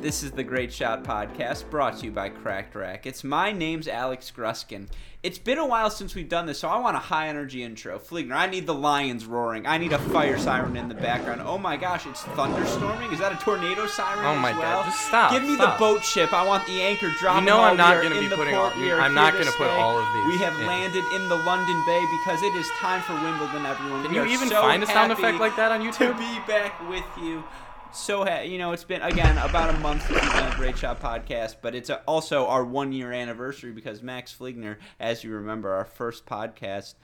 This is the Great Shot podcast brought to you by Cracked Rackets. My name's Alex Gruskin. It's been a while since we've done this, so I want a high energy intro. Fligner, I need the lions roaring. I need a fire siren in the background. Oh my gosh, it's thunderstorming. Is that a tornado siren? Oh as my well? God, just stop, Give me stop. the boat ship. I want the anchor dropping. You know I'm not gonna in be putting all- I'm not gonna put all of these We have in. landed in the London Bay because it is time for Wimbledon, everyone. Can We you even so find a sound effect like that on YouTube? To be back with you. So ha- you know, it's been again about a month since we've done a Great Shot podcast, but it's also our one year anniversary because Max Fligner, as you remember, our first podcast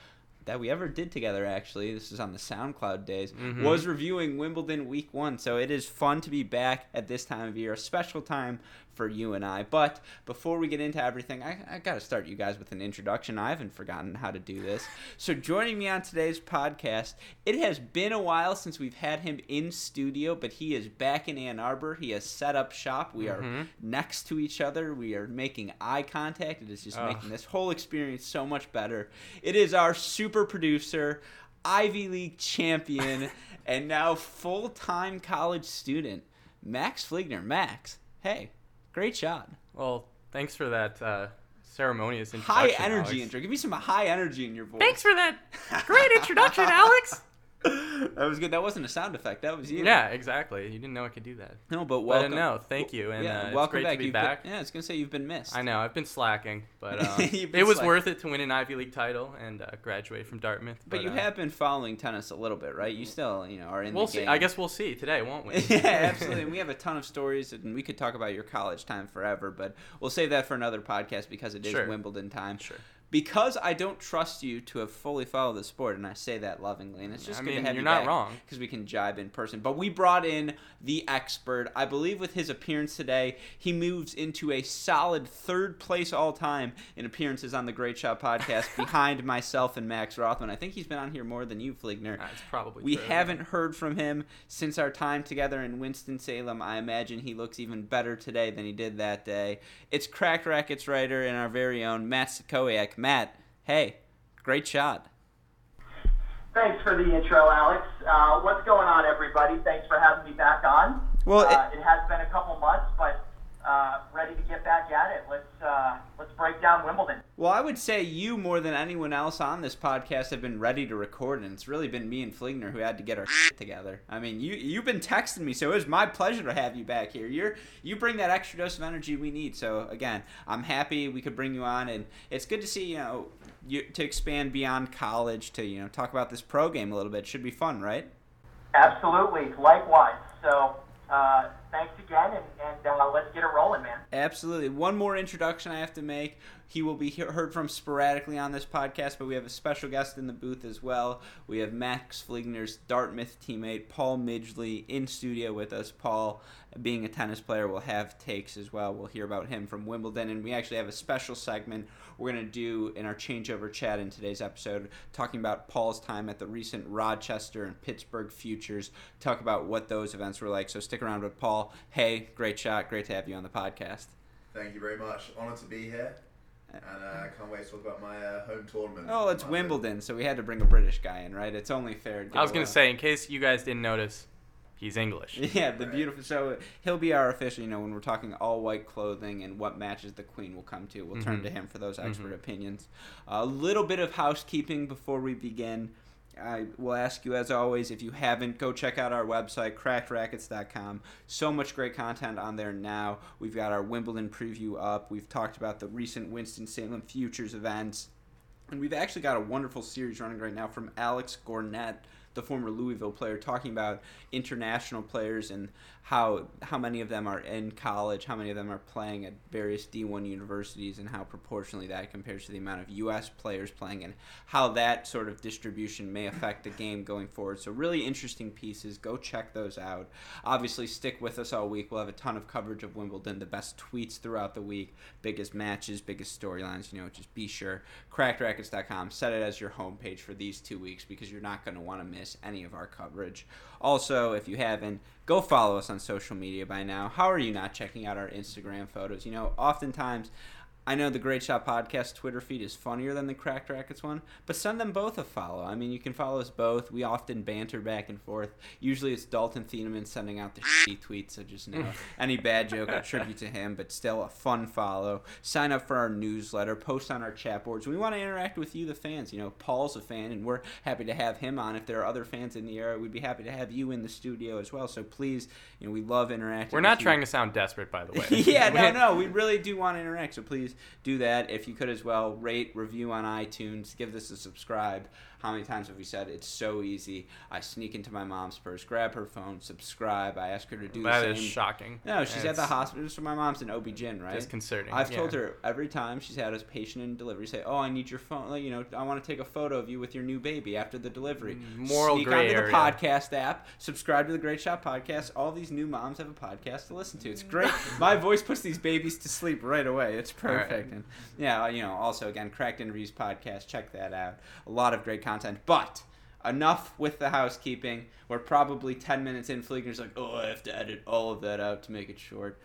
that we ever did together actually this is on the soundcloud days Mm-hmm. was reviewing wimbledon week one so it is fun to be back at this time of year a special time for you and i. But before we get into everything i, I gotta start you guys with an introduction. I haven't forgotten how to do this. So joining me on today's podcast it has been a while since we've had him in studio but he is back in ann arbor. He has set up shop. We are Mhm. next to each other. We are making eye contact. It is just making this whole experience so much better. It is our super producer, Ivy League champion, and now full time college student, Max Fligner. Max, hey, great shot. Well, thanks for that uh, ceremonious High energy Alex. intro. Give me some high energy in your voice. Thanks for that great introduction, Alex. that was good. That wasn't a sound effect. That was you. Yeah, exactly. You didn't know I could do that. No, but But uh, welcome. no, thank you, and yeah, uh, it's welcome back. to be back. Been, yeah, I was gonna say you've been missed. I know I've been slacking, but uh, been it was worth it to win an Ivy League title and uh, graduate from Dartmouth. But you uh, have been following tennis a little bit, right? You still, you know, are in We'll the see. I guess we'll see today, won't we? yeah, absolutely. And we have a ton of stories, and we could talk about your college time forever, but we'll save that for another podcast because it is Sure. Wimbledon time. Sure. Because I don't trust you to have fully followed the sport, and I say that lovingly, and it's just I good mean, to have you're you not back wrong. because we can jibe in person. But we brought in the expert. I believe with his appearance today, he moves into a solid third place all time in appearances on the Great Shot podcast, behind myself and Max Rothman. I think he's been on here more than you, Fligner. That's probably We true. haven't heard from him since our time together in Winston-Salem. I imagine he looks even better today than he did that day. It's Cracked Rackets writer and our very own Matt Sikoyak. Matt, hey, great shot. Thanks for the intro, Alex. Uh, what's going on, everybody? Thanks for having me back on. Well, uh, it, has been a couple months, but uh, ready to get back at it. Let's uh, let's break down Wimbledon. Well, I would say you more than anyone else on this podcast have been ready to record, and it's really been me and Fligner who had to get our shit together. I mean, you you've been texting me, so it was my pleasure to have you back here. You're you bring that extra dose of energy we need. So again, I'm happy we could bring you on, and it's good to see you know you to expand beyond college to you know talk about this pro game a little bit. Should be fun, right? Absolutely. Likewise. So uh, thanks again, and, and uh, let's get it rolling, man. Absolutely. One more introduction I have to make. He will be heard from sporadically on this podcast, but we have a special guest in the booth as well. We have Max Fligner's Dartmouth teammate, Paul Midgley, in studio with us. Paul, being a tennis player, will have takes as well. We'll hear about him from Wimbledon, and we actually have a special segment we're going to do in our changeover chat in today's episode, talking about Paul's time at the recent Rochester and Pittsburgh Futures, talk about what those events were like. So stick around with Paul. Hey, great shot. Great to have you on the podcast. Thank you very much. Honoured to be here, and uh, I can't wait to talk about my uh, home tournament. Oh, it's My- Wimbledon, so we had to bring a British guy in, right? It's only fair. to I was gonna uh, say, in case you guys didn't notice, he's English. Yeah, the Right. beautiful. So he'll be our official. You know, when we're talking all white clothing and what matches the queen will come to, we'll turn Mhm. to him for those expert Mhm. opinions. A little bit of housekeeping before we begin. I will ask you, as always, if you haven't, go check out our website, crackrackets.com. So much great content on there now. We've got our Wimbledon preview up. We've talked about the recent Winston-Salem Futures events. And we've actually got a wonderful series running right now from Alex Gornett, the former Louisville player, talking about international players and how how many of them are in college, how many of them are playing at various D1 universities, and how proportionally that compares to the amount of U.S. players playing, and how that sort of distribution may affect the game going forward. So really interesting pieces. Go check those out. Obviously, stick with us all week. We'll have a ton of coverage of Wimbledon, the best tweets throughout the week, biggest matches, biggest storylines. You know, just be sure crackrackets.com. Set it as your homepage for these two weeks because you're not going to want to miss any of our coverage. Also, if you haven't, go follow us on social media by now. How are you not checking out our Instagram photos? You know, oftentimes I know the Great Shot Podcast Twitter feed is funnier than the Cracked Rackets one, but send them both a follow. I mean, you can follow us both. We often banter back and forth. Usually it's Dalton Thieneman sending out the shitty tweets, so just know any bad joke I attribute to him, but still a fun follow. Sign up for our newsletter, post on our chat boards. We want to interact with you, the fans. You know, Paul's a fan, and we're happy to have him on. If there are other fans in the area, we'd be happy to have you in the studio as well. So please, you know, we love interacting. We're not trying to sound desperate, by the way. yeah, no, no, we really do want to interact. So please do that. If you could as well, rate, review on iTunes, give this a subscribe. How many times have we said it's so easy? I sneak into my mom's purse, grab her phone, subscribe. I ask her to do That the is same. shocking. No, she's at the It's hospital. So my mom's an OB-GYN, right? Disconcerting. I've yeah. told her every time she's had a patient in delivery say, "Oh, I need your phone. Like, you know, I want to take a photo of you with your new baby after the delivery." Mm, moral Sneak gray onto area. the podcast app, subscribe to the Great Shot podcast. All these new moms have a podcast to listen to. It's great. My voice puts these babies to sleep right away. It's right. Perfect. And yeah, you know, also again, Cracked Interviews podcast. Check that out. A lot of great content, but. Enough with the housekeeping. We're probably 10 minutes in. Fligner's like, oh, I have to edit all of that out to make it short.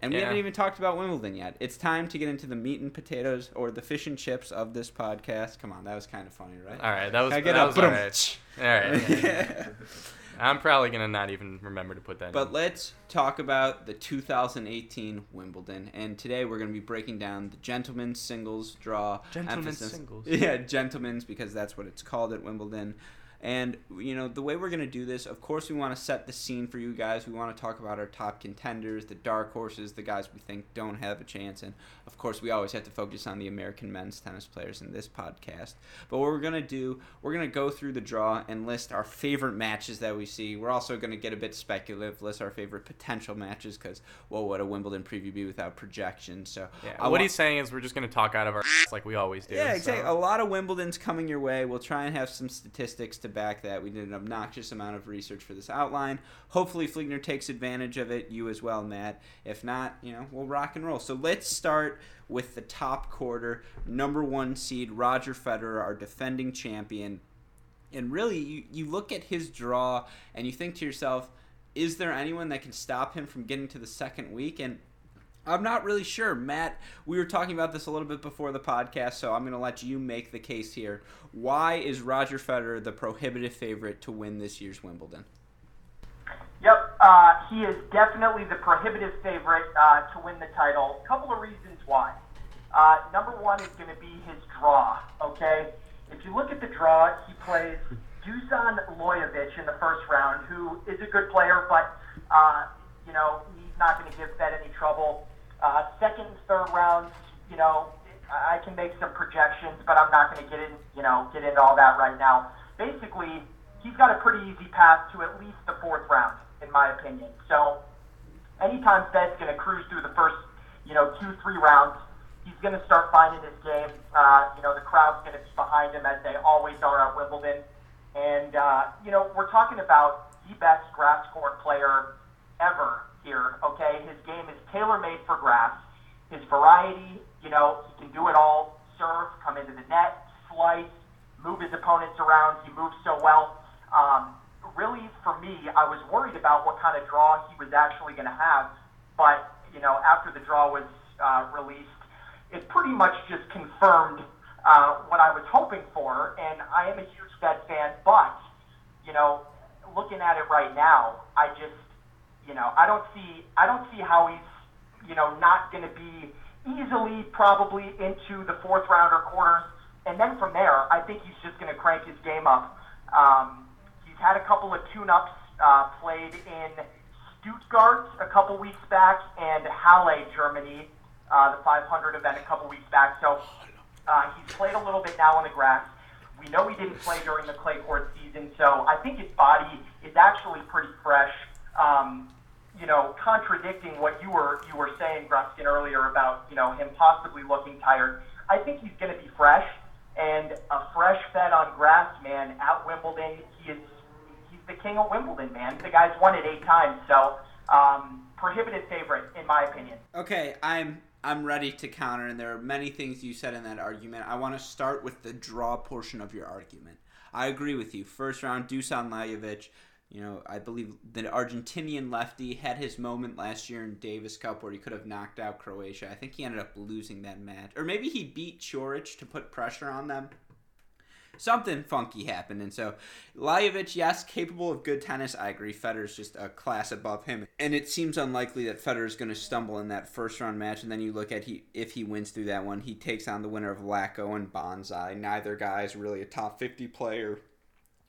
And we Yeah. haven't even talked about Wimbledon yet. It's time to get into the meat and potatoes or the fish and chips of this podcast. Come on, that was kind of funny, right? All right, that was I get that a was all right. All right. I'm probably gonna not even remember to put that. In. But in. let's talk about the 2018 Wimbledon. And today we're going to be breaking down the gentlemen's singles draw. Gentlemen's emphasis- singles. Yeah, gentlemen's because that's what it's called at Wimbledon. And, you know, the way we're going to do this, of course, we want to set the scene for you guys. We want to talk about our top contenders, the dark horses, the guys we think don't have a chance. And, of course, we always have to focus on the American men's tennis players in this podcast. But what we're going to do, we're going to go through the draw and list our favorite matches that we see. We're also going to get a bit speculative, list our favorite potential matches because, well, what a Wimbledon preview be without projections? So, yeah, what wa- he's saying is we're just gonna talk out of our ass like we always do. yeah, exactly. so- A lot of Wimbledon's coming your way. We'll try and have some statistics to back that. We did an obnoxious amount of research for this outline. Hopefully, Fligner takes advantage of it. You as well, Matt. If not, you know, we'll rock and roll. So let's start with the top quarter. Number one seed, Roger Federer, our defending champion. And really, you, you look at his draw and you think to yourself, is there anyone that can stop him from getting to the second week? And I'm not really sure. Matt, we were talking about this a little bit before the podcast, so I'm going to let you make the case here. Why is Roger Federer the prohibitive favorite to win this year's Wimbledon? Yep, uh, he is definitely the prohibitive favorite uh, to win the title. A couple of reasons why. Uh, number one is going to be his draw. Okay, if you look at the draw, he plays Dusan Lajovic in the first round, who is a good player, but uh, you know he's not going to give Fed any trouble. Uh, second, third rounds, you know, I I can make some projections, but I'm not going to get in, you know, get into all that right now. Basically, he's got a pretty easy path to at least the fourth round, in my opinion. So, anytime Fed's going to cruise through the first, you know, two, three rounds, he's going to start finding his game. Uh, you know, the crowd's going to be behind him as they always are at Wimbledon. And, uh, you know, we're talking about the best grass court player ever here, okay? His game is tailor made for grass. His variety, you know, he can do it all serve, come into the net, slice, move his opponents around. He moves so well. Um, really, for me, I was worried about what kind of draw he was actually going to have. But, you know, after the draw was uh, released, it pretty much just confirmed uh, what I was hoping for. And I am a huge Fed fan, but, you know, looking at it right now, I just, you know, I don't see, I don't see how he's, you know, not going to be easily probably into the fourth round or quarters. And then from there, I think he's just going to crank his game up. Um, he's had a couple of tune-ups uh, played in Stuttgart a couple weeks back and Halle, Germany, uh, the 500 event a couple weeks back. So uh, he's played a little bit now on the grass. We know he didn't play during the clay court season, so I think his body is actually pretty fresh. Um, you know, contradicting what you were you were saying, Gruskin, earlier about you know him possibly looking tired. I think he's going to be fresh and a fresh fed on grass, man. At Wimbledon, he is he's the king of Wimbledon, man. The guy's won it eight times, so um, prohibitive favorite in my opinion. Okay, I'm I'm ready to counter, and there are many things you said in that argument. I want to start with the draw portion of your argument. I agree with you. First round, Dusan Lajovic, You know, I believe the Argentinian lefty had his moment last year in Davis Cup where he could have knocked out Croatia. I think he ended up losing that match. Or maybe he beat Coric to put pressure on them. Something funky happened. And so, Lajovic, yes, capable of good tennis. I agree. Federer's just a class above him. And it seems unlikely that Federer's going to stumble in that first round match. And then you look at he if he wins through that one, he takes on the winner of Lacko and Bonzi. Neither guy is really a top 50 player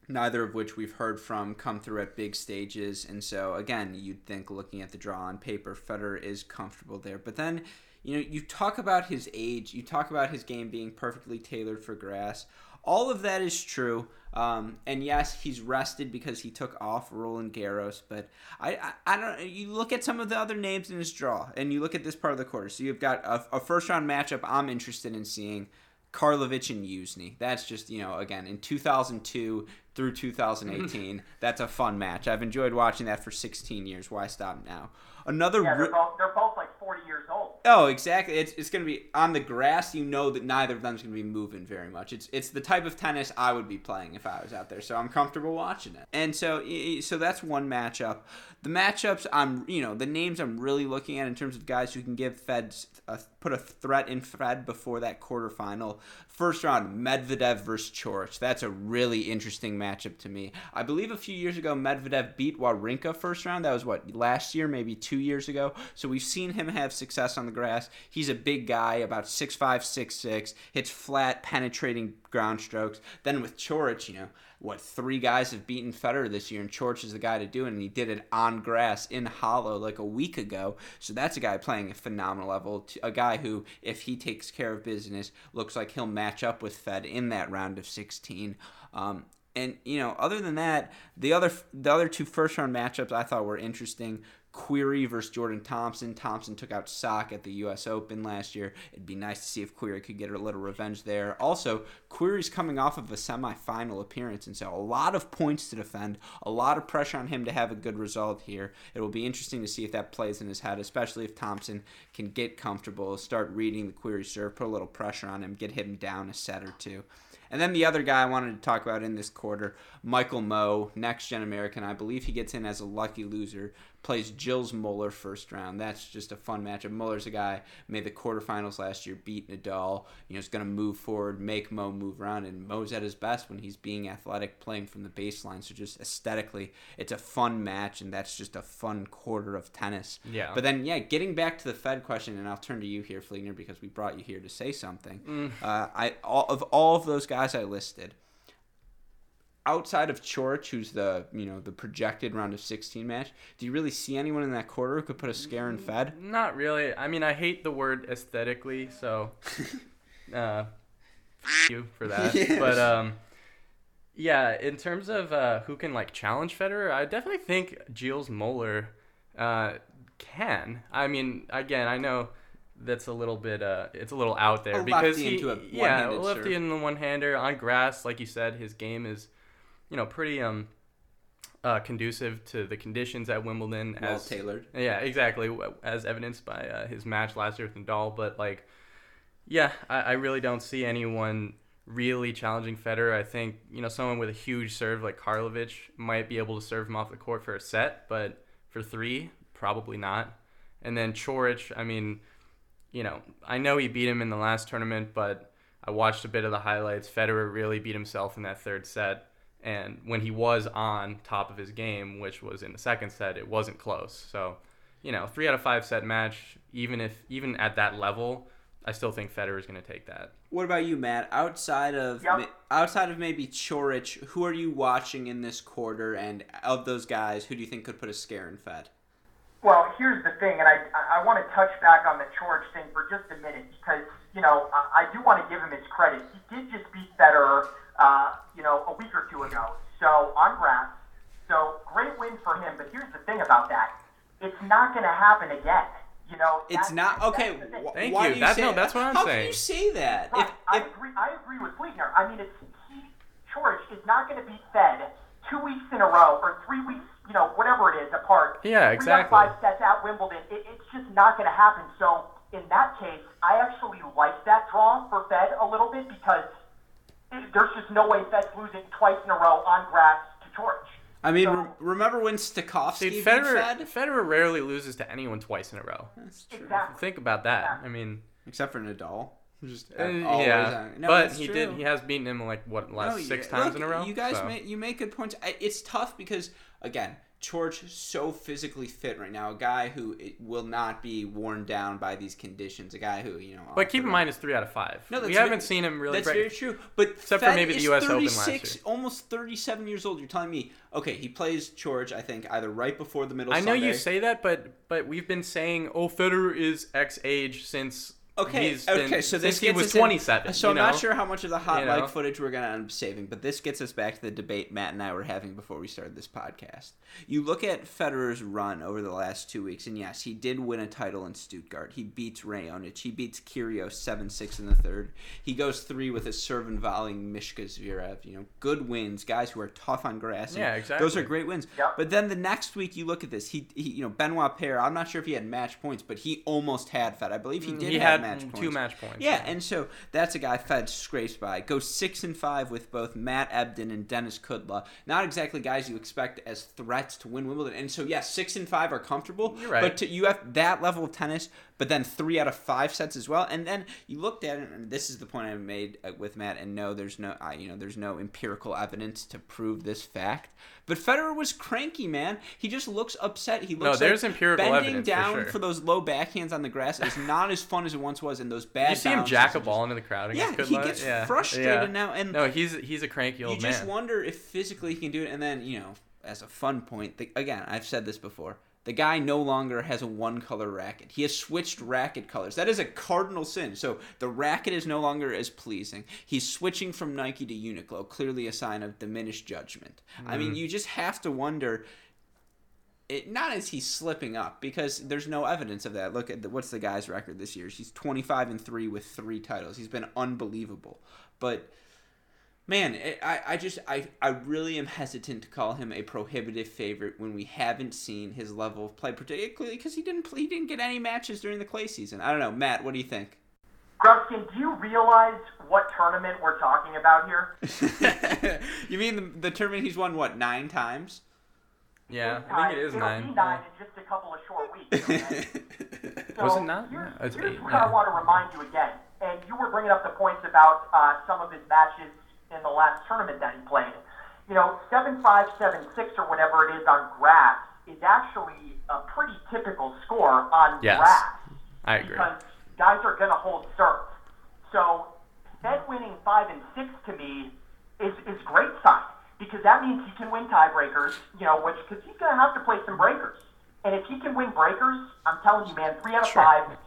neither of which we've heard from come through at big stages. And so, again, you'd think looking at the draw on paper, Federer is comfortable there. But then, you know, you talk about his age, you talk about his game being perfectly tailored for grass. All of that is true. Um, and yes, he's rested because he took off Roland Garros. But I, I, I, don't. You look at some of the other names in his draw, and you look at this part of the quarter. So you've got a, a first round matchup I'm interested in seeing. Karlovic and Youzhny. That's just, you know, again, in 2002 through mm-hmm. 2018, that's a fun match. I've enjoyed watching that for 16 years. Why stop now? Another. Yeah, they're, both, they're both like 40 years old. Oh, exactly. It's, it's going to be on the grass. You know that neither of them's going to be moving very much. It's it's the type of tennis I would be playing if I was out there. So I'm comfortable watching it. And so so that's one matchup. The matchups I'm you know the names I'm really looking at in terms of guys who can give Fed a, put a threat in Fed before that quarterfinal. First round Medvedev versus Coric. That's a really interesting matchup to me. I believe a few years ago Medvedev beat Wawrinka first round. That was what last year, maybe two years ago. So we've seen him have success on the grass. He's a big guy, about six five, six six. hits flat, penetrating ground strokes. Then with Coric, you know, what three guys have beaten Federer this year, and Coric is the guy to do it, and he did it on grass in Halle like a week ago. So that's a guy playing a phenomenal level, a guy who, if he takes care of business, looks like he'll match up with Fed in that round of 16. Um, and you know, other than that, the other the other two first round matchups I thought were interesting. Querrey versus Jordan Thompson. Thompson took out Sock at the U.S. Open last year. It'd be nice to see if Querrey could get a little revenge there. Also, Querrey's coming off of a semifinal appearance, and so a lot of points to defend, a lot of pressure on him to have a good result here. It will be interesting to see if that plays in his head, especially if Thompson can get comfortable, start reading the Querrey serve, put a little pressure on him, get him down a set or two. And then the other guy I wanted to talk about in this quarter, Michael Mmoh, next gen American. I believe he gets in as a lucky loser plays Gilles Muller first round. That's just a fun matchup. Muller's a guy made the quarterfinals last year, beat Nadal. You know, is going to move forward, make Mmoh move around, and Mmoh's at his best when he's being athletic, playing from the baseline. So just aesthetically, it's a fun match, and that's just a fun quarter of tennis. Yeah. But then, yeah, getting back to the Fed question, and I'll turn to you here, Fligner, because we brought you here to say something. Mm. Uh, I all of all of those guys I listed outside of Coric, who's the you know the projected round of 16 match, do you really see anyone in that quarter who could put a scare in Fed? Not really. I mean, I hate the word aesthetically, so uh, you for that. yes. But um, yeah, in terms of uh, who can like challenge Federer, I definitely think Gilles Muller uh, can. I mean, again, I know that's a little bit uh it's a little out there a because he yeah lefty serve. in the one hander on grass like you said his game is you know, pretty um uh, conducive to the conditions at Wimbledon. Well as tailored. Yeah, exactly, as evidenced by uh, his match last year with Nadal. But like, yeah, I, I really don't see anyone really challenging Federer. I think you know someone with a huge serve like Karlovic might be able to serve him off the court for a set, but for three, probably not. And then Coric, I mean, you know, I know he beat him in the last tournament, but I watched a bit of the highlights. Federer really beat himself in that third set. And when he was on top of his game, which was in the second set, it wasn't close. So, you know, three out of five set match, even if even at that level, I still think Federer is going to take that. What about you, Matt? Outside of yep. outside of maybe Coric, who are you watching in this quarter? And of those guys, who do you think could put a scare in Fed? Well, here's the thing, and I I want to touch back on the Coric thing for just a minute because you know I, I do want to give him his credit. He did just beat Federer uh, you know, a week or two ago. So on grass. So great win for him. But here's the thing about that: it's not going to happen again. You know, it's not okay. Thank why you. you that's no, that's what I'm How saying. can you say that? Right. If, I if, agree. I agree with Fligner. I mean, it's he, Coric is not going to be fed two weeks in a row or three weeks, you know, whatever it is apart. Yeah, exactly. three exactly. Five sets at Wimbledon. It, it's just not going to happen. So in that case, I actually like that draw for Fed a little bit because there's just no way Fed's losing twice in a row on grass to Coric. I mean, So- re- remember when Stakhovsky Dude, beat Federer, Fed? Federer rarely loses to anyone twice in a row. That's true. Exactly. Think about that. I mean, Except for Nadal. Just uh, yeah, No, but he true. did. He has beaten him like what last No, six you- times look, in a row. You guys, so. make, you make good points. It's tough because again, George so physically fit right now. A guy who will not be worn down by these conditions. A guy who you know. But keep in mind, it's three out of five. No, we haven't very- seen him really That's break. very true. But Except for maybe the US Open last 36, year. almost 37 years old. You're telling me, okay, he plays George. I think either right before the middle. I know you say that, but but we've been saying, oh, Federer is X age since Okay, he's been, okay, so this since he gets was us in- 27. So you I'm know? not sure how much of the hot You mic know? footage we're gonna end up saving, but this gets us back to the debate Matt and I were having before we started this podcast. You look at Federer's run over the last two weeks, and yes, he did win a title in Stuttgart. He beats Raonic. He beats Kyrgios seven six in the third. He goes three with a serve and volleying Mishka Zverev. You know, good wins, guys who are tough on grass. and Yeah, Those are great wins. Yep. But then the next week you look at this. He, he you know, Benoit Paire. I'm not sure if he had match points, but he almost had Fed. I believe he did Mm, he have had match mm, two match points. Yeah, and so that's a guy Fed scrapes by. Goes six and five with both Matt Ebden and Denis Kudla. Not exactly guys you expect as threats to win Wimbledon. And so yes, six and five are comfortable. You're right. But to, you have that level of tennis, but then three out of five sets as well. And then you looked at it, and this is the point I made uh, with Matt. And no, there's no, I, you know, there's no empirical evidence to prove this fact. But Federer was cranky, man. He just looks upset. He looks no, there's like empirical bending evidence for down sure. for those low backhands on the grass is not as fun as it once was. And those bad. you see him jack a just- ball into the crowd. yeah, he Kudla. gets Yeah, frustrated yeah. now, and no, he's he's a cranky old man. you just wonder if physically he can do it. And then you know, as a fun point, the, again, I've said this before. The guy no longer has a one color racket. He has switched racket colors. That is a cardinal sin. So the racket is no longer as pleasing. He's switching from Nike to Uniqlo, clearly a sign of diminished judgment. I mean, mm-hmm. you just have to wonder it, not as he's slipping up because there's no evidence of that. Look at the, what's the guy's record this year? He's 25 and three with three titles. He's been unbelievable. But man, it, I, I just I, I really am hesitant to call him a prohibitive favorite when we haven't seen his level of play, particularly because he didn't he didn't get any matches during the clay season. I don't know, Matt. What do you think? Gruskin, do you realize what tournament we're talking about here? you mean the, the tournament he's won what nine times? Yeah, Eight I think it is times. is It'll nine. Be nine in just a couple of short weeks. Okay? So Was it nine? Here's, No, it's here's eight, what yeah. I want to remind you again. And you were bringing up the points about uh, some of his matches in the last tournament that he played. You know, 7 5, 7 6, or whatever it is on grass is actually a pretty typical score on Yes, grass. I agree. Because guys are going to hold serve. So, Fed winning 5 and 6 to me is, is great sign. Because that means he can win tiebreakers, you know, which, because he's going to have to play some breakers. And if he can win breakers, I'm telling you, man, three out of Sure. five,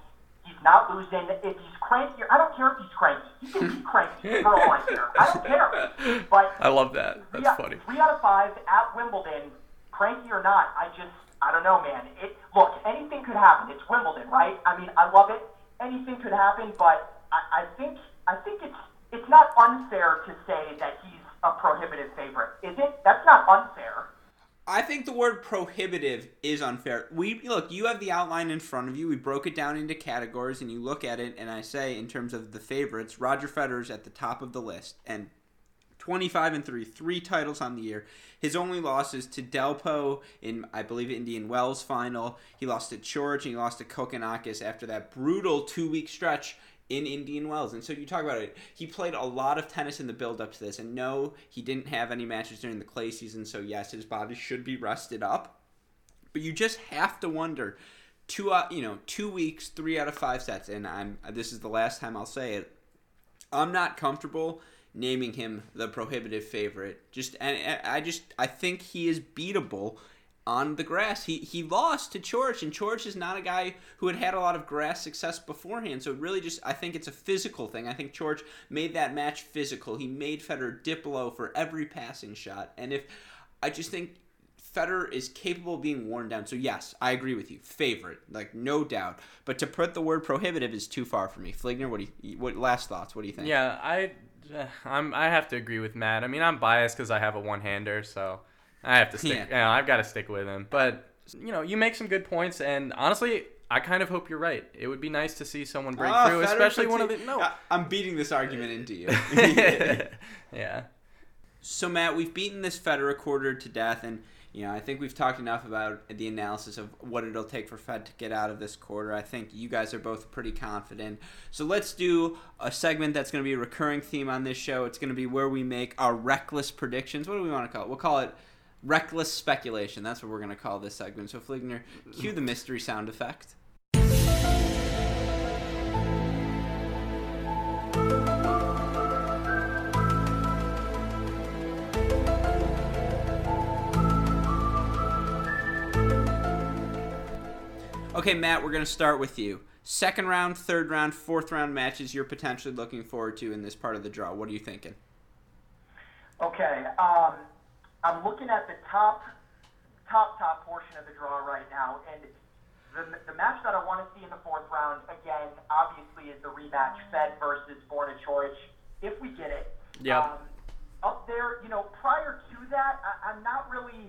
not losing. If he's cranky, I don't care if he's cranky. He can be cranky for all I care. I don't care. But I love that. three That's out, funny. Three out of five at Wimbledon, cranky or not, I just, I don't know, man. It look, anything could happen. It's Wimbledon, right? I mean, I love it. Anything could happen, but I, I think, I think it's, it's not unfair to say that he's a prohibitive favorite, is it? That's not unfair. I think the word prohibitive is unfair. We look, you have the outline in front of you. We broke it down into categories, and you look at it, and I say in terms of the favorites, Roger Federer's at the top of the list, and 25 and three, three titles on the year. His only loss is to Delpo in, I believe, Indian Wells final. He lost to George, and he lost to Kokkinakis after that brutal two-week stretch in Indian Wells. And so you talk about it. He played a lot of tennis in the build up to this. And no, he didn't have any matches during the clay season. So yes, his body should be rested up. But you just have to wonder. Two, uh, you know, two weeks, three out of five sets, and I'm. This is the last time I'll say it. I'm not comfortable naming him the prohibitive favorite. Just and I just I think he is beatable on the grass. He he lost to George, and George is not a guy who had had a lot of grass success beforehand. So really just I think it's a physical thing. I think George made that match physical. He made Federer dip low for every passing shot, and if I just think. Federer is capable of being worn down. So yes, I agree with you. Favorite, like no doubt. But to put the word prohibitive is too far for me. Fligner, what do you? What last thoughts? What do you think? Yeah, I, uh, I'm. I have to agree with Matt. I mean, I'm biased because I have a one-hander, so I have to stick. Yeah. Yeah, I've got to stick with him. But you know, you make some good points, and honestly, I kind of hope you're right. It would be nice to see someone break Ah, through, especially one of the no. I- I'm beating this argument into you. yeah. So Matt, we've beaten this Federer quarter to death, and you know I think we've talked enough about the analysis of what it'll take for Fed to get out of this quarter. I think you guys are both pretty confident. So let's do a segment that's going to be a recurring theme on this show. It's going to be where we make our reckless predictions. What do we want to call it? We'll call it reckless speculation. That's what we're going to call this segment. So Fligner, cue the mystery sound effect. Okay, Matt, we're going to start with you. Second round, third round, fourth round matches you're potentially looking forward to in this part of the draw. What are you thinking? Okay, um, I'm looking at the top, top, top portion of the draw right now, and the, the match that I want to see in the fourth round, again, obviously, is the rematch Fed versus Borna if we get it. Yep. Um, up there, you know, prior to that, I, I'm not really,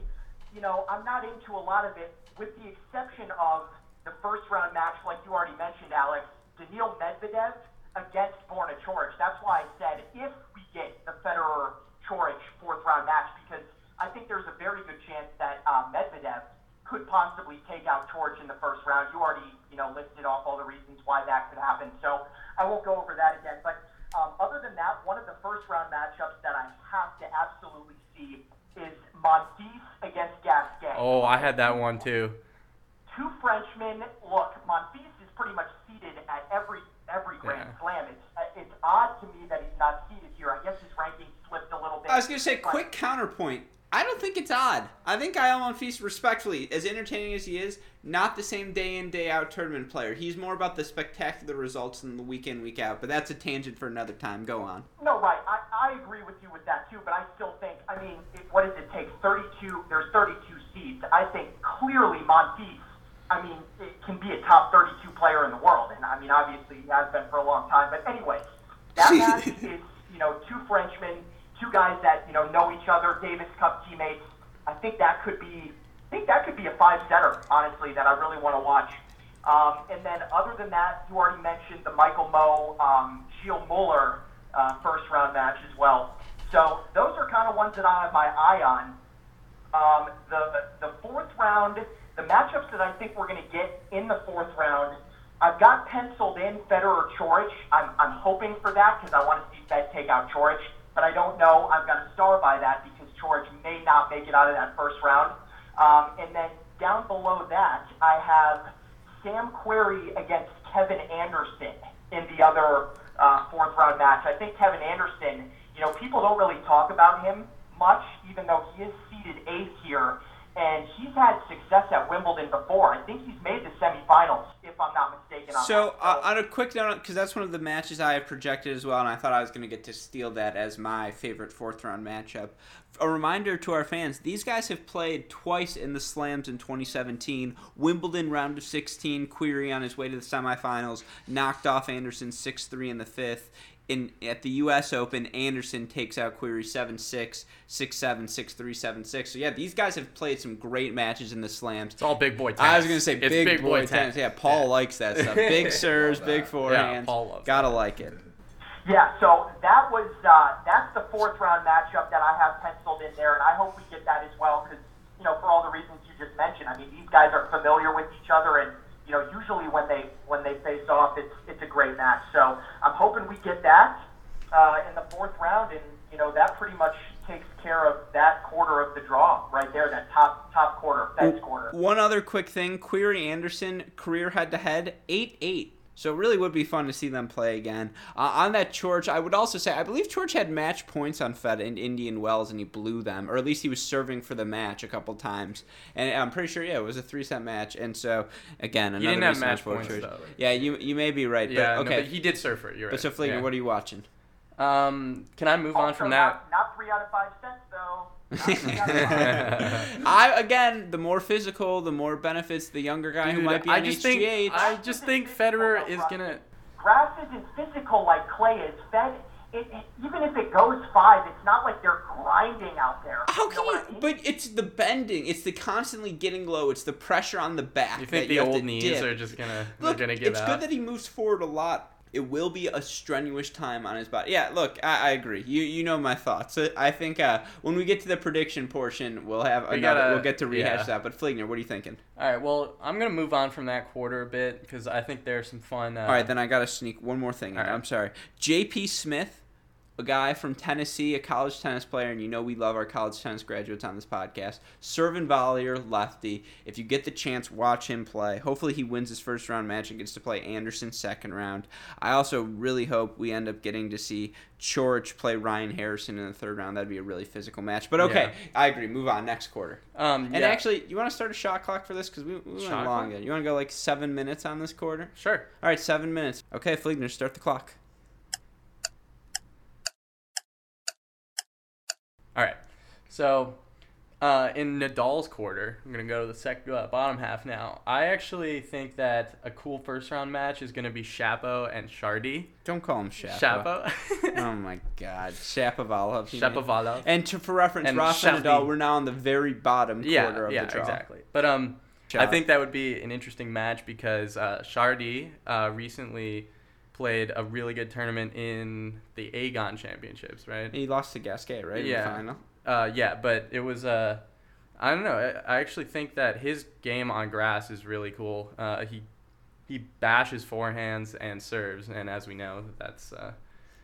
you know, I'm not into a lot of it, with the exception of the first round match, like you already mentioned, Alex, Daniil Medvedev against Borna. That's why I said if we get the Federer Coric fourth round match, because I think there's a very good chance that uh, Medvedev could possibly take out Torch in the first round. You already, you know, listed off all the reasons why that could happen, so I won't go over that again. But um, other than that, one of the first round matchups that I have to absolutely see is Monfils against Gasquet. Oh, I had that one too. Two Frenchmen. Look, Monfils is pretty much seated at every every Grand Yeah. Slam. It's uh, it's odd to me that he's not seated here. I guess his ranking slipped a little bit. I was going to say, but- quick counterpoint. I don't think it's odd. I think Gael Monfils, respectfully, as entertaining as he is, not the same day in day out tournament player. He's more about the spectacular results than the week in week out. But that's a tangent for another time. Go on. No, right. I, I agree with you with that too, but I still think, I mean, it, what does it take? 32, there's 32 seeds. I think clearly Monfils, I mean, it can be a top 32 player in the world. And I mean, obviously he has been for a long time. But anyway, that match is, you know, two Frenchmen, two guys that, you know, know each other, Davis Cup teammates. I think that could be, I think that could be a five setter, honestly, that I really want to watch. Um, and then other than that, you already mentioned the Michael Mmoh, um, Gilles Muller uh, first round match as well. So those are kind of ones that I have my eye on. Um, the the fourth round, the matchups that I think we're going to get in the fourth round, I've got penciled in Federer Coric. I'm, I'm hoping for that because I want to see Fed take out Coric, but I don't know. I've got a star by that because Coric may not make it out of that first round. Um, and then down below that, I have Sam Querrey against Kevin Anderson in the other uh, fourth round match. I think Kevin Anderson, you know, people don't really talk about him much, even though he is seeded eighth here. And he's had success at Wimbledon before. I think he's made the semifinals, if I'm not mistaken. On So, uh, on a quick note, because that's one of the matches I have projected as well, and I thought I was going to get to steal that as my favorite fourth round matchup. A reminder to our fans these guys have played twice in the slams in 2017. Wimbledon round of 16, Querrey on his way to the semifinals, knocked off Anderson 6 3 in the fifth. In, at the U.S. Open, Anderson takes out Querrey 7 6, 6 7, 6 3, 7 6. So, yeah, these guys have played some great matches in the slams. It's all big boy tennis. I was gonna say It's big, boy, tennis. tennis. Yeah, Paul likes that stuff. Big serves, big forehands. Paul loves Gotta like it. Yeah, so that was uh, that's the fourth round matchup that I have penciled in there, and I hope we get that as well because you know for all the reasons you just mentioned. I mean, these guys are familiar with each other, and you know usually when they when they face off, it's it's a great match. So I'm hoping we get that uh, in the fourth round, and you know that pretty much takes care of that quarter of the draw right there, that top top quarter, Fed's quarter. One other quick thing: Querrey Anderson career head to head eight eight. So it really would be fun to see them play again. Uh, on that George, I would also say I believe George had match points on Fed in Indian Wells and he blew them, or at least he was serving for the match a couple times. And I'm pretty sure, yeah, it was a three set match. And so again, another He didn't have match support points, George. though. Yeah, you you may be right. Yeah, but, no, okay. but he did serve for it. You're right. but so Fleeger, yeah. what are you watching? Um, can I move on Also, from that? Not, not three out of five sets though. Not three out of five. I again, the more physical, the more benefits the younger guy who might be I on just HGH. think I just think Federer is gonna. grass isn't physical like clay is. Fed, it, it, even if it goes five, it's not like they're grinding out there. How You can know you? I mean? But it's the bending. It's the constantly getting low. It's the pressure on the back. You that think the have to old knees dip. are just gonna Look, they're gonna give it's out? good that he moves forward a lot it will be a strenuous time on his body. Yeah, look, I, I agree. You you know my thoughts. I- I think uh, when we get to the prediction portion, we'll have We another. gotta- we'll get to rehash yeah. that. But Fligner, what are you thinking? All right, well, I'm gonna move on from that quarter a bit because I think there's some fun. Uh, All right, then I got to sneak one more thing. in. all right. I'm sorry. J.P. Smith, a guy from Tennessee, a college tennis player, and you know we love our college tennis graduates on this podcast. Serving volleyer, lefty. If you get the chance, watch him play. Hopefully, he wins his first round match and gets to play Anderson second round. I also really hope we end up getting to see Coric play Ryan Harrison in the third round. That'd be a really physical match. But okay, I agree. Move on. Next quarter. Um, And yeah, actually, you want to start a shot clock for this because we, we went long. You want to go like seven minutes on this quarter? sure. All right, seven minutes. Okay, Fligner, start the clock. All right. So, uh, in Nadal's quarter, I'm gonna go to the sec- uh, bottom half now. I actually think that a cool first round match is gonna be Shapo and Chardy. Don't call him Shapa. Shapo. Oh my God, Shapovalov. Shapovalov. And to, for reference, And Rafa Chardy. Nadal, we're now on the very bottom yeah, quarter of yeah, the draw. exactly. But um, I think that would be an interesting match because uh, Chardy uh, recently played a really good tournament in the Aegon Championships, right? He lost to Gasquet, right? Yeah. In the final. Uh, yeah, but it was uh, I don't know. I, I actually think that his game on grass is really cool. Uh, he he bashes forehands and serves, and as we know, that's uh,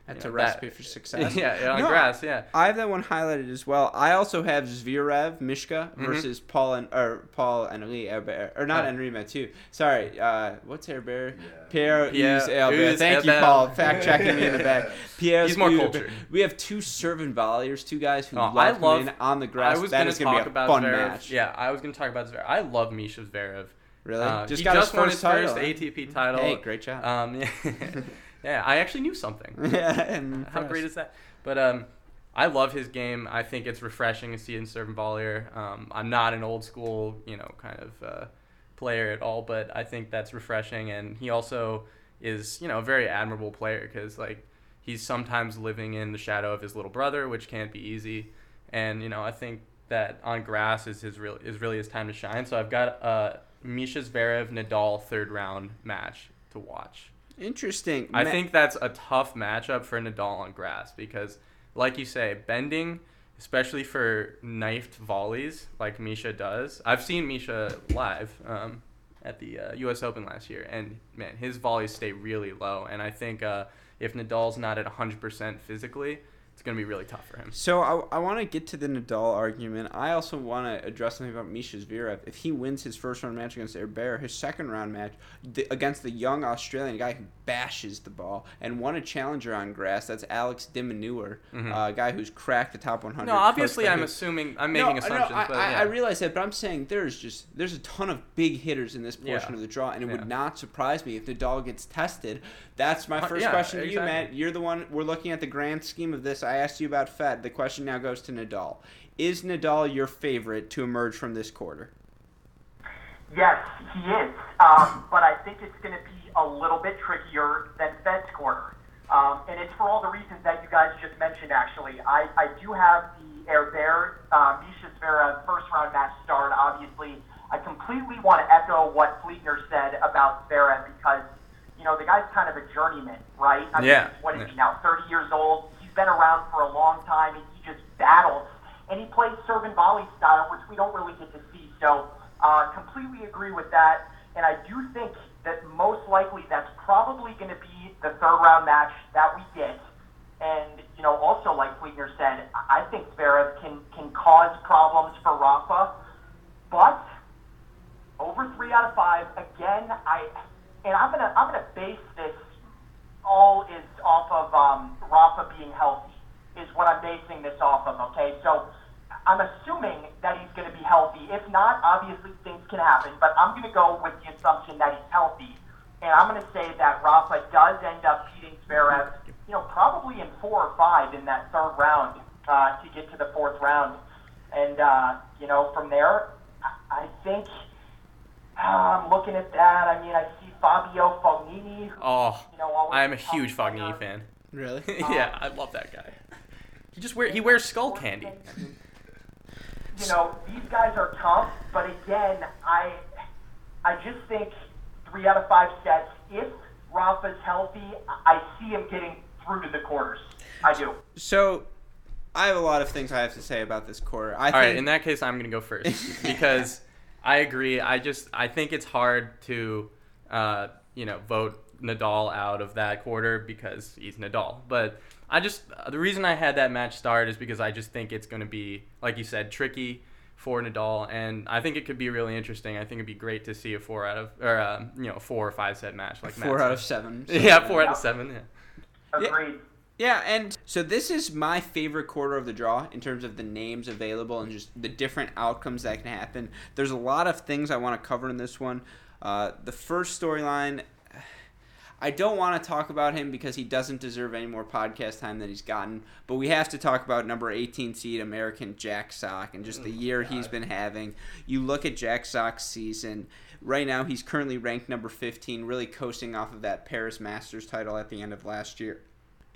That's you a recipe that- for success. yeah, on No, grass, yeah. I have that one highlighted as well. I also have Zverev Mishka Mhm. versus Paul and or Paul Henri Herbert or not Uh, Henri Mathieu. Sorry, uh, what's Herbert? Yeah. Pierre Pierre Yves Herbert. Thank you, Paul. Fact checking me in the back. Pierre He's more Yves cultured. We have two serving volleyers, two guys who Oh, love I love- in on the grass. I was That gonna is gonna talk be a about fun Zverev. match. Yeah, I was gonna talk about Zverev. I love Misha Zverev. Really? Uh, just he got just his won first his title. first huh? ATP title. Hey, great job. Um, yeah, yeah. I actually knew something. yeah, and How great is that? But um, I love his game. I think it's refreshing to see him serve and volleyer. Um, I'm not an old school, you know, kind of uh, player at all, but I think that's refreshing. And he also is, you know, a very admirable player because like he's sometimes living in the shadow of his little brother, which can't be easy. And you know, I think that on grass is his real is really his time to shine. So I've got a Misha Zverev Nadal third round match to watch. Interesting. I Ma- think that's a tough matchup for Nadal on grass because, like you say, bending, especially for knifed volleys like Misha does. I've seen Misha live um, at the uh, U.S. Open last year, and man, his volleys stay really low. And I think uh, if Nadal's not at 100% physically, it's going to be really tough for him. So I, I want to get to the Nadal argument. I also want to address something about Misha Zverev. If he wins his first round match against Herbert, his second round match the, against the young Australian guy who bashes the ball and won a challenger on grass, that's Alex de Minaur, Mhm. uh, a guy who's cracked the top 100. No, obviously, I'm assuming I'm making no, assumptions, I, but I, yeah. I realize that, but I'm saying there's just there's a ton of big hitters in this portion Yeah. of the draw, and it Yeah. would not surprise me if Nadal gets tested. That's my first question to you, exactly. Matt. You're the one we're looking at the grand scheme of this. I asked you about Fed. The question now goes to Nadal. Is Nadal your favorite to emerge from this quarter? Yes, he is. Um, but I think it's going to be a little bit trickier than Fed's quarter. Um, and it's for all the reasons that you guys just mentioned, actually. I, I do have the Herbert uh, Misha Zverev first round match start. Obviously, I completely want to echo what Fleetner said about Zverev because, you know, the guy's kind of a journeyman, right? I Yeah. Mean, what is Yeah. he now, 30 years old? Been around for a long time, and he just battles. And he plays serve and volley style, which we don't really get to see. So, uh, completely agree with that. And I do think that most likely that's probably going to be the third round match that we get. And, you know, also like Fleetner said, I think Zverev can, can cause problems for Rafa. But over three out of five, again, I and I'm gonna I'm gonna base this all is off of um, Rafa being healthy is what I'm basing this off of. Okay, so I'm assuming that he's going to be healthy. If not, obviously things can happen, but I'm going to go with the assumption that he's healthy, and I'm going to say that Rafa does end up beating Zverev, you know, probably in four or five in that third round uh, to get to the fourth round, and uh, you know from there, I, think. Uh, I'm looking at that. I mean, I see Fabio Fognini. who, Oh, you know, I'm a top huge player. Fognini fan. Really? Um, yeah, I love that guy. He just wear he wears skull candy. You know, these guys are tough, but again, I I just think three out of five sets. If Rafa's healthy, I see him getting through to the quarters. I do. So, I have a lot of things I have to say about this quarter. I All think, right, in that case, I'm gonna go first because I agree. I just I think it's hard to, uh, you know, vote Nadal out of that quarter because he's Nadal. But I just uh, the reason I had that match start is because I just think it's gonna be like you said, tricky for Nadal, and I think it could be really interesting. I think it'd be great to see a four out of or um, you know a four or five set match like four Matt out of said. seven. yeah, four out of seven. Yeah. Yeah. Agreed. Yeah, and so this is my favorite quarter of the draw in terms of the names available and just the different outcomes that can happen. There's a lot of things I want to cover in this one. Uh, the first storyline, I don't want to talk about him because he doesn't deserve any more podcast time than he's gotten. But we have to talk about number 18 seed American Jack Sock and just the year he's been having. You look at Jack Sock's season. Right now, he's currently ranked number 15, really coasting off of that Paris Masters title at the end of last year.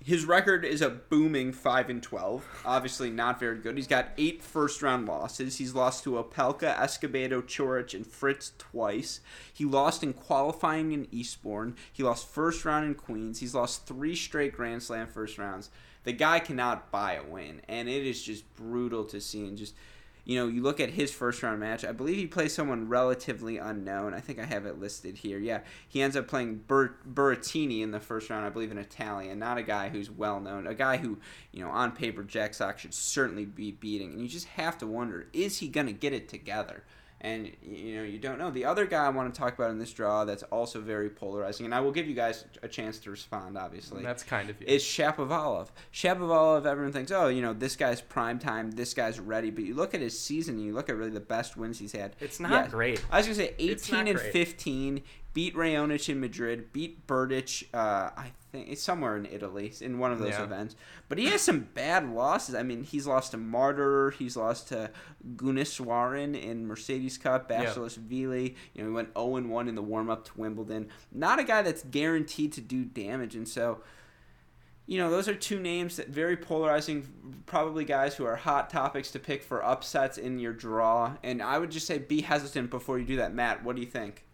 His record is a booming 5 and 12. Obviously not very good. He's got eight first round losses. He's lost to Opelka, Escobedo, Coric and Fritz twice. He lost in qualifying in Eastbourne. He lost first round in Queens. He's lost 3 straight Grand Slam first rounds. The guy cannot buy a win and it is just brutal to see and just you know, you look at his first round match. I believe he plays someone relatively unknown. I think I have it listed here. Yeah, he ends up playing Ber- Berrettini in the first round. I believe an Italian, not a guy who's well known. A guy who, you know, on paper Jack Sock should certainly be beating. And you just have to wonder, is he gonna get it together? And you know, you don't know. The other guy I want to talk about in this draw that's also very polarizing, and I will give you guys a chance to respond. Obviously, That's kind of you. is Shapovalov. Shapovalov, everyone thinks, oh, you know, this guy's prime time, this guy's ready. But you look at his season, and you look at really the best wins he's had. It's not Yes. great. I was gonna say 18 and great. 15, beat Raonic in Madrid, beat Berdych. Uh, I think it's somewhere in Italy in one of those Yeah. events. But he has some bad losses. I mean, he's lost to Martyr, he's lost to Gunneswaran in Mercedes Cup, Yeah. Vili. You know, he went 0 1 in the warm up to Wimbledon. Not a guy that's guaranteed to do damage, and so you know, those are two names that very polarizing, probably guys who are hot topics to pick for upsets in your draw. And I would just say be hesitant before you do that. Matt, what do you think?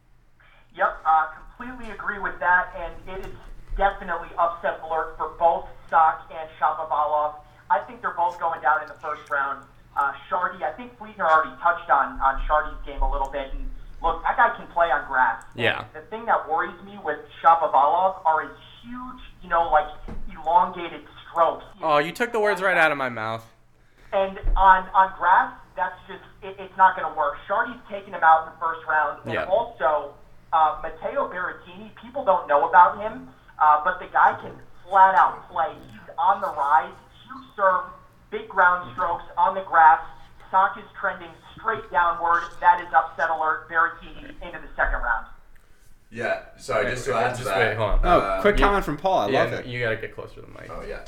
Yep, uh, completely agree with that, and it is definitely upset alert for both Sock and Shapovalov. I think they're both going down in the first round. Uh, Chardy, I think Fligner already touched on on Chardy's game a little bit, and look, that guy can play on grass. And Yeah. The thing that worries me with Shapovalov are his huge, you know, like elongated strokes. Oh, you took the words right out of my mouth. And on on grass, that's just it, it's not going to work. Chardy's taken him out in the first round, and Yeah. also uh, Matteo Berrettini. People don't know about him, uh, but the guy can flat out play. He's on the rise, huge serve, big ground strokes on the grass. Sock is trending straight downward. That is upset alert. Berrettini into the second round. Yeah. Sorry, just to add to Just that. wait, hold on. Oh, uh, quick you- comment from Paul. I yeah, love it. you gotta get closer to the mic. Oh yeah.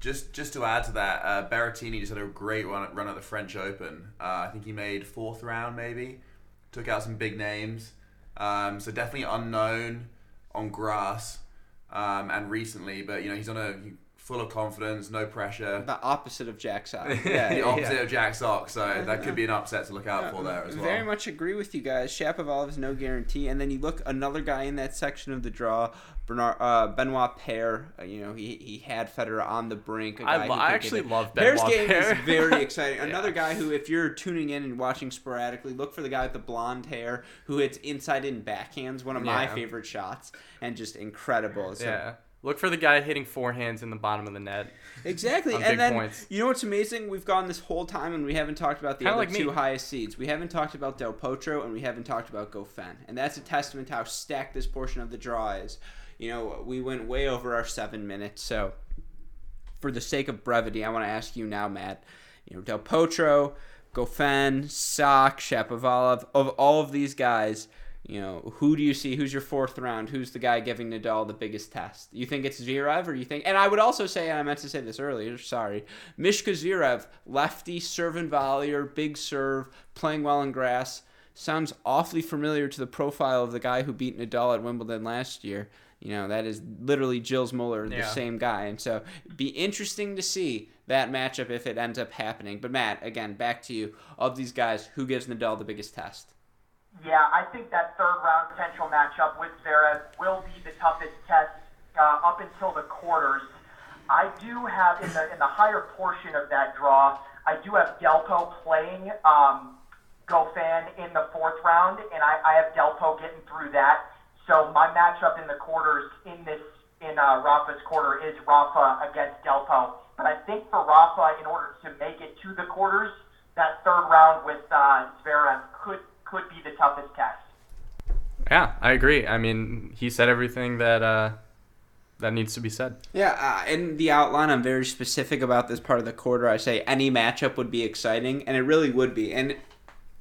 Just just to add to that, uh, Berrettini just had a great run, run at the French Open. Uh, I think he made fourth round maybe. Took out some big names. Um, so definitely unknown on grass um, and recently, but you know he's on a full of confidence, no pressure. The opposite of Jack Sock. Yeah, the yeah. opposite of Jack Sock, so that could be an upset to look out for there as well. Very much agree with you guys. Shapovalov is no guarantee, and then you look another guy in that section of the draw, Bernard uh, Benoit Paire. Uh, you know he, he had Federer on the brink. a I guy lo- I actually get it. love Paire's Benoit game Paire. is very exciting. Yeah. Another guy who, if you're tuning in and watching sporadically, look for the guy with the blonde hair who hits inside in backhands. One of my favorite shots, and just incredible. So Yeah. Look for the guy hitting forehands in the bottom of the net. Exactly, and then points. you know what's amazing? We've gone this whole time and we haven't talked about the Kinda other like two me. highest seeds. We haven't talked about Del Potro and we haven't talked about Goffin, and that's a testament to how stacked this portion of the draw is. You know, we went way over our seven minutes, so for the sake of brevity, I want to ask you now, Matt. You know, Del Potro, Goffin, Sock, Shapovalov, of all of these guys. You know, who do you see? Who's your fourth round? Who's the guy giving Nadal the biggest test? You think it's Zverev, or you think? And I would also say, and I meant to say this earlier. Sorry, Mischa Zverev, lefty, serve and volleyer, big serve, playing well in grass. Sounds awfully familiar to the profile of the guy who beat Nadal at Wimbledon last year. You know, that is literally Gilles Muller, the Yeah. same guy. And so, be interesting to see that matchup if it ends up happening. But Matt, again, back to you. Of these guys, who gives Nadal the biggest test? Yeah, I think that third round potential matchup with Zverev will be the toughest test uh, up until the quarters. I do have in the in the higher portion of that draw, I do have Delpo playing um, Goffin in the fourth round, and I, I have Delpo getting through that. So my matchup in the quarters in this in uh, Rafa's quarter is Rafa against Delpo. But I think for Rafa, in order to make it to the quarters, that third round with uh, Zverev could could be the toughest test. Yeah, I agree. I mean, he said everything that uh, that needs to be said. Yeah, uh, in the outline, I'm very specific about this part of the quarter. I say any matchup would be exciting, and it really would be. And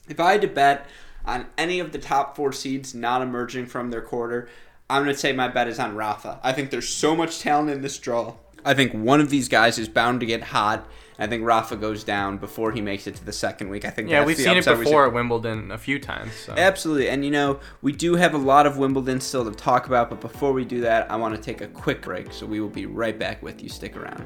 if I had to bet on any of the top four seeds not emerging from their quarter, I'm going to say my bet is on Rafa. I think there's so much talent in this draw. I think one of these guys is bound to get hot. I think Rafa goes down before he makes it to the second week. I think Yeah, that's we've the seen it before see. at Wimbledon a few times. So. Absolutely. And you know, we do have a lot of Wimbledon still to talk about, but before we do that, I want to take a quick break. So we will be right back with you. Stick around.